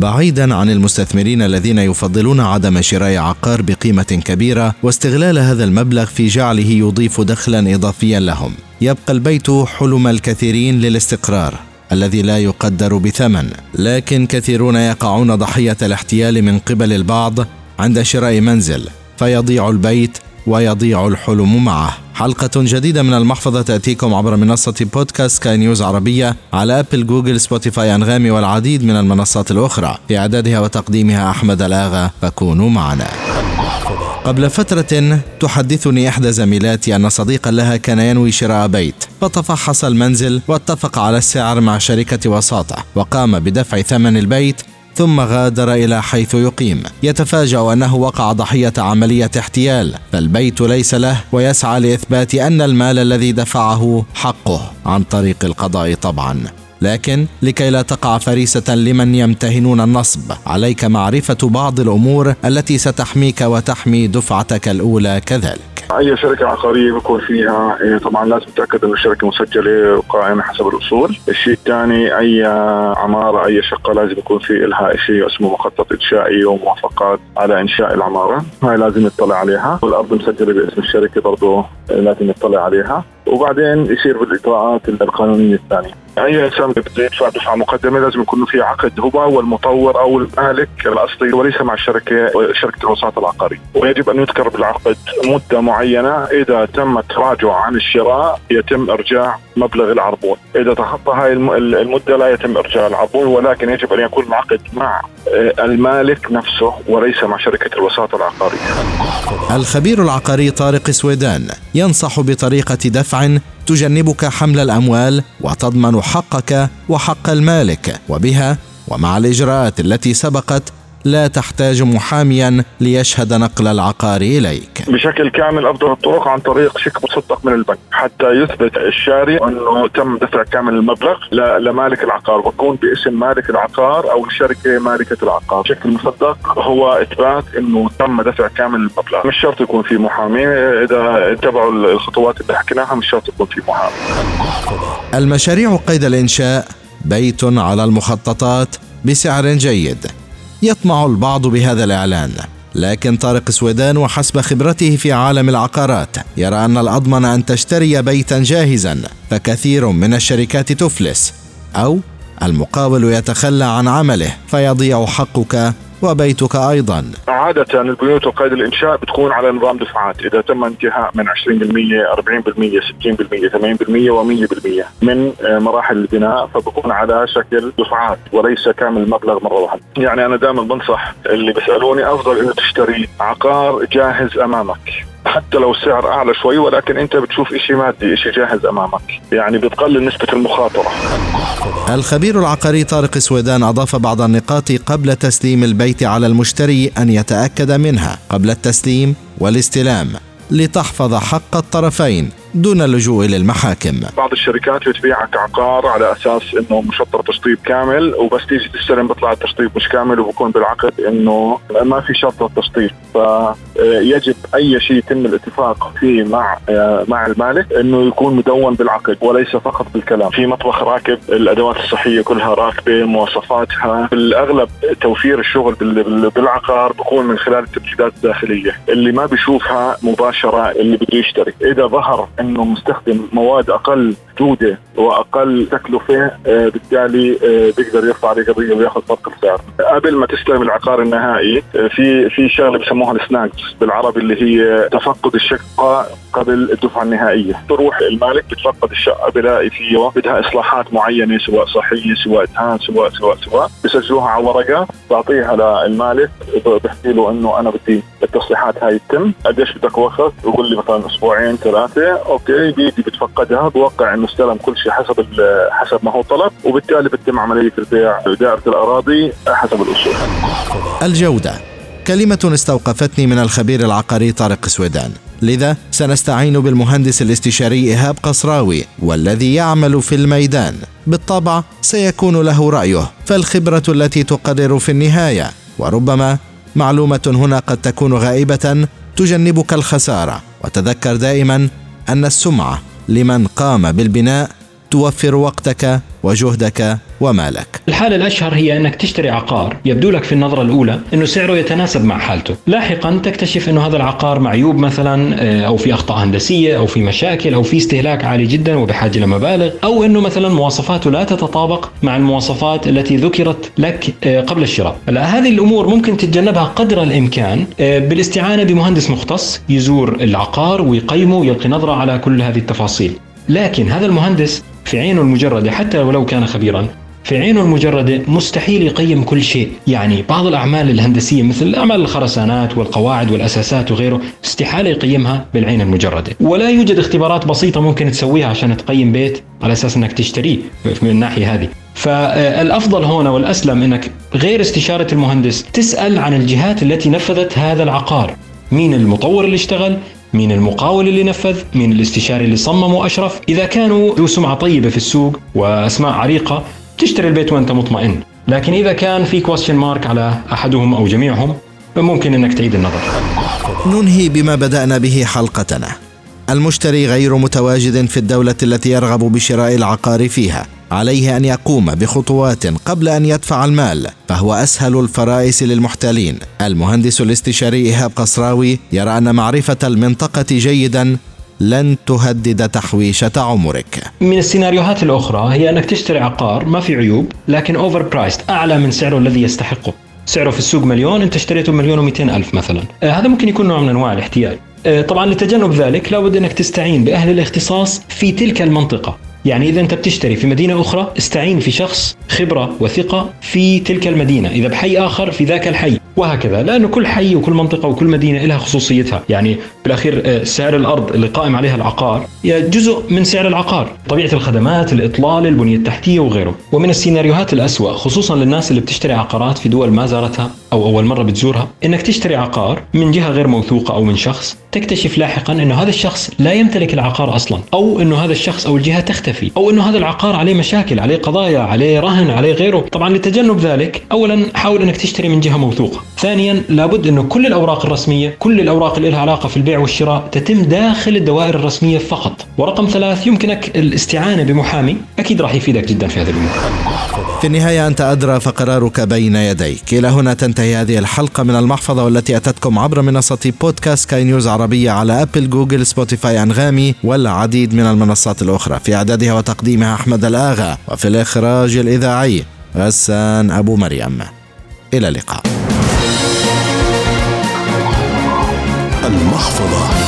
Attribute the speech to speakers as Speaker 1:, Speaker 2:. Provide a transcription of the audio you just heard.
Speaker 1: بعيدا عن المستثمرين الذين يفضلون عدم شراء عقار بقيمة كبيرة واستغلال هذا المبلغ في جعله يضيف دخلا اضافيا لهم. يبقى البيت حلم الكثيرين للاستقرار الذي لا يقدر بثمن. لكن كثيرون يقعون ضحية الاحتيال من قبل البعض عند شراء منزل فيضيع البيت ويضيع الحلم معه. حلقة جديدة من المحفظة تأتيكم عبر منصة بودكاست سكاي نيوز عربية على أبل جوجل سبوتيفاي أنغامي والعديد من المنصات الأخرى. في إعدادها وتقديمها أحمد ألآغا فكونوا معنا. قبل فترة تحدثني إحدى زميلاتي أن صديقا لها كان ينوي شراء بيت. فتفحص المنزل واتفق على السعر مع شركة وساطة وقام بدفع ثمن البيت ثم غادر إلى حيث يقيم. يتفاجأ أنه وقع ضحية عملية احتيال فالبيت ليس له ويسعى لإثبات أن المال الذي دفعه حقه. عن طريق القضاء طبعا. لكن لكي لا تقع فريسة لمن يمتهنون النصب عليك معرفة بعض الأمور التي ستحميك وتحمي دفعتك الأولى كذلك.
Speaker 2: أي شركة عقارية بيكون فيها إيه، طبعا لازم تتأكد إنه الشركة مسجلة وقائمة حسب الأصول، الشيء الثاني أي عمارة أي شقة لازم يكون في لها شيء اسمه مخطط إنشائي وموافقات على إنشاء العمارة، هاي لازم نطلع عليها، والأرض مسجلة باسم الشركة برضه لازم نطلع عليها، وبعدين يصير بالاجراءات القانونية الثانية. أي إنسان بده يدفع دفعة مقدمة لازم يكون في عقد هو والمطور أو المالك الاصلي وليس مع الشركة شركة الوساطة العقارية. ويجب أن يذكر بالعقد مدة معينة إذا تم التراجع عن الشراء يتم إرجاع مبلغ العربون. إذا تخطى هاي المدة لا يتم إرجاع العربون ولكن يجب أن يكون العقد مع آه، المالك نفسه وليس مع شركة الوساطة العقارية.
Speaker 1: الخبير العقاري طارق سويدان ينصح بطريقة دفع تجنبك حمل الأموال وتضمن حقك وحق المالك وبها ومع الإجراءات التي سبقت لا تحتاج محاميا ليشهد نقل العقار إليك.
Speaker 2: بشكل كامل افضل الطرق عن طريق شيك مصدق من البنك حتى يثبت الشاري أنه تم دفع كامل المبلغ لمالك العقار ويكون باسم مالك العقار أو الشركة مالكة العقار. شيك مصدق هو إثبات أنه تم دفع كامل المبلغ، مش شرط يكون في محامي إذا اتبعوا الخطوات اللي حكيناها مش شرط يكون في محامي.
Speaker 1: المشاريع قيد الإنشاء بيت على المخططات بسعر جيد يطمع البعض بهذا الإعلان. لكن طارق سويدان وحسب خبرته في عالم العقارات يرى أن الأضمن أن تشتري بيتا جاهزا فكثير من الشركات تفلس أو المقاول يتخلى عن عمله فيضيع حقك وبيتك أيضا.
Speaker 2: عادة البيوت وقيد الإنشاء بتكون على نظام دفعات. إذا تم انتهاء من 20% 40% 60% 80% و100% من مراحل البناء فبكون على شكل دفعات وليس كامل المبلغ مرة واحدة. يعني أنا دائما بنصح اللي بيسألوني أفضل إنه تشتري عقار جاهز أمامك. حتى لو السعر أعلى شوي ولكن أنت بتشوف شيء مادي شيء جاهز أمامك. يعني بتقلل نسبة المخاطرة.
Speaker 1: الخبير العقاري طارق سويدان أضاف بعض النقاط قبل تسليم البيت على المشتري أن يتأكد منها. قبل التسليم والاستلام لتحفظ حق الطرفين. دون اللجوء للمحاكم
Speaker 2: بعض الشركات بتبيعك عقار على أساس إنه مشطر تشطيب كامل وبس تيجي تستلم بيطلع التشطيب مش كامل وبكون بالعقد إنه ما في شرط التشطيب فيجب أي شيء يتم الاتفاق فيه مع مع المالك إنه يكون مدون بالعقد وليس فقط بالكلام. في مطبخ راكب الأدوات الصحية كلها راكبة مواصفاتها. بالأغلب توفير الشغل بالعقار بكون من خلال التبجيلات الداخلية. اللي ما بيشوفها مباشرة اللي بده يشتري. إذا ظهر أنه مستخدم مواد أقل جودة وأقل تكلفة آه، بالتالي آه، بيقدر يرفع عليه قضيه وياخذ فرق السعر قبل ما تستلم العقار النهائي آه، في في شغلة بسموها السناكس بالعربي اللي هي تفقد الشقة قبل الدفعة النهائية. تروح المالك بتفقد الشقة بلاقي فيه بدها إصلاحات معينة سواء صحية سواء دهان سواء سواء سواء. بسجلوها على ورقة بعطيها للمالك بحكي له إنه أنا بدي التصليحات هاي تتم. قديش بدك وقت؟ بقول لي مثلا أسبوعين ثلاثة. أوكي بيجي بتفقدها بوقع إنه استلم كل شيء. حسب حسب ما هو طلب وبالتالي بتتم عمليه البيع دائرة الأراضي حسب الأصول.
Speaker 1: الجودة. كلمة استوقفتني من الخبير العقاري طارق سويدان. لذا سنستعين بالمهندس الاستشاري إيهاب قصراوي والذي يعمل في الميدان. بالطبع سيكون له رأيه. فالخبرة التي تقرر في النهاية. وربما معلومة هنا قد تكون غائبة تجنبك الخسارة. وتذكر دائما أن السمعة لمن قام بالبناء توفر وقتك وجهدك ومالك.
Speaker 3: الحالة الأشهر هي أنك تشتري عقار يبدو لك في النظرة الأولى أنه سعره يتناسب مع حالته. لاحقا تكتشف أنه هذا العقار معيوب مثلا آه، أو في أخطاء هندسية أو في مشاكل أو في استهلاك عالي جدا وبحاجة لمبالغ أو أنه مثلا مواصفاته لا تتطابق مع المواصفات التي ذكرت لك آه، قبل الشراء. هذه الأمور ممكن تتجنبها قدر الإمكان آه، بالاستعانة بمهندس مختص يزور العقار ويقيمه ويلقي نظرة على كل هذه التفاصيل. لكن هذا المهندس في عينه المجردة حتى ولو كان خبيرا في عينه المجردة مستحيل يقيم كل شيء. يعني بعض الأعمال الهندسية مثل أعمال الخرسانات والقواعد والأساسات وغيره استحالة يقيمها بالعين المجردة ولا يوجد اختبارات بسيطة ممكن تسويها عشان تقيم بيت على أساس أنك تشتريه من الناحية هذه. فالأفضل هون والأسلم إنك غير استشارة المهندس تسأل عن الجهات التي نفذت هذا العقار. مين المطور اللي اشتغل؟ مين المقاول اللي نفذ مين الاستشاري اللي صمم واشرف إذا كانوا ذو سمعة طيبة في السوق وأسماء عريقة تشتري البيت وأنت مطمئن. لكن إذا كان في كويستشن مارك على أحدهم أو جميعهم ممكن إنك تعيد النظر.
Speaker 1: ننهي بما بدأنا به حلقتنا. المشتري غير متواجد في الدولة التي يرغب بشراء العقار فيها. عليه أن يقوم بخطوات قبل أن يدفع المال فهو أسهل الفرائس للمحتالين المهندس الاستشاري إيهاب قصراوي يرى أن معرفة المنطقة جيدا لن تهدد تحويشة عمرك.
Speaker 3: من السيناريوهات الأخرى هي أنك تشتري عقار ما في عيوب لكن أوفر برايست أعلى من سعره الذي يستحقه. سعره في السوق مليون أنت اشتريته بمليون و ألف مثلا. آه هذا ممكن يكون نوع من أنواع الاحتيال. آه طبعا لتجنب ذلك لابد أنك تستعين بأهل الاختصاص في تلك المنطقة. يعني إذا أنت بتشتري في مدينة أخرى استعين في شخص خبرة وثقة في تلك المدينة إذا بحي آخر في ذاك الحي. وهكذا لأنه كل حي وكل منطقة وكل مدينة لها خصوصيتها. يعني بالأخير آه، سعر الأرض اللي قائم عليها العقار جزء من سعر العقار. طبيعة الخدمات الإطلال البنية التحتية وغيره. ومن السيناريوهات الأسوأ خصوصا للناس اللي بتشتري عقارات في دول ما زارتها أو أول مرة بتزورها إنك تشتري عقار من جهة غير موثوقة أو من شخص تكتشف لاحقا إنه هذا الشخص لا يمتلك العقار أصلا أو إنه هذا الشخص أو الجهة تختفي أو إنه هذا العقار عليه مشاكل عليه قضايا عليه رهن عليه غيره. طبعا لتجنب ذلك اولا حاول إنك تشتري من جهة موثوقة. ثانيا لابد إنه كل الأوراق الرسمية كل الأوراق اللي لها علاقة في البيع والشراء تتم داخل الدوائر الرسمية فقط. ورقم ثلاث يمكنك الاستعانة بمحامي. أكيد راح يفيدك جدا في هذه الأمور.
Speaker 1: في النهاية أنت أدرى فقرارك بين يديك. إلى هنا تنتهي هذه الحلقة من المحفظة والتي أتتكم عبر منصة بودكاست سكاي نيوز عربية على أبل جوجل سبوتيفاي أنغامي والعديد من المنصات الأخرى. في أعدادها وتقديمها أحمد الآغا وفي الإخراج الإذاعي غسان أبو مريم. إلى اللقاء. المحفظة.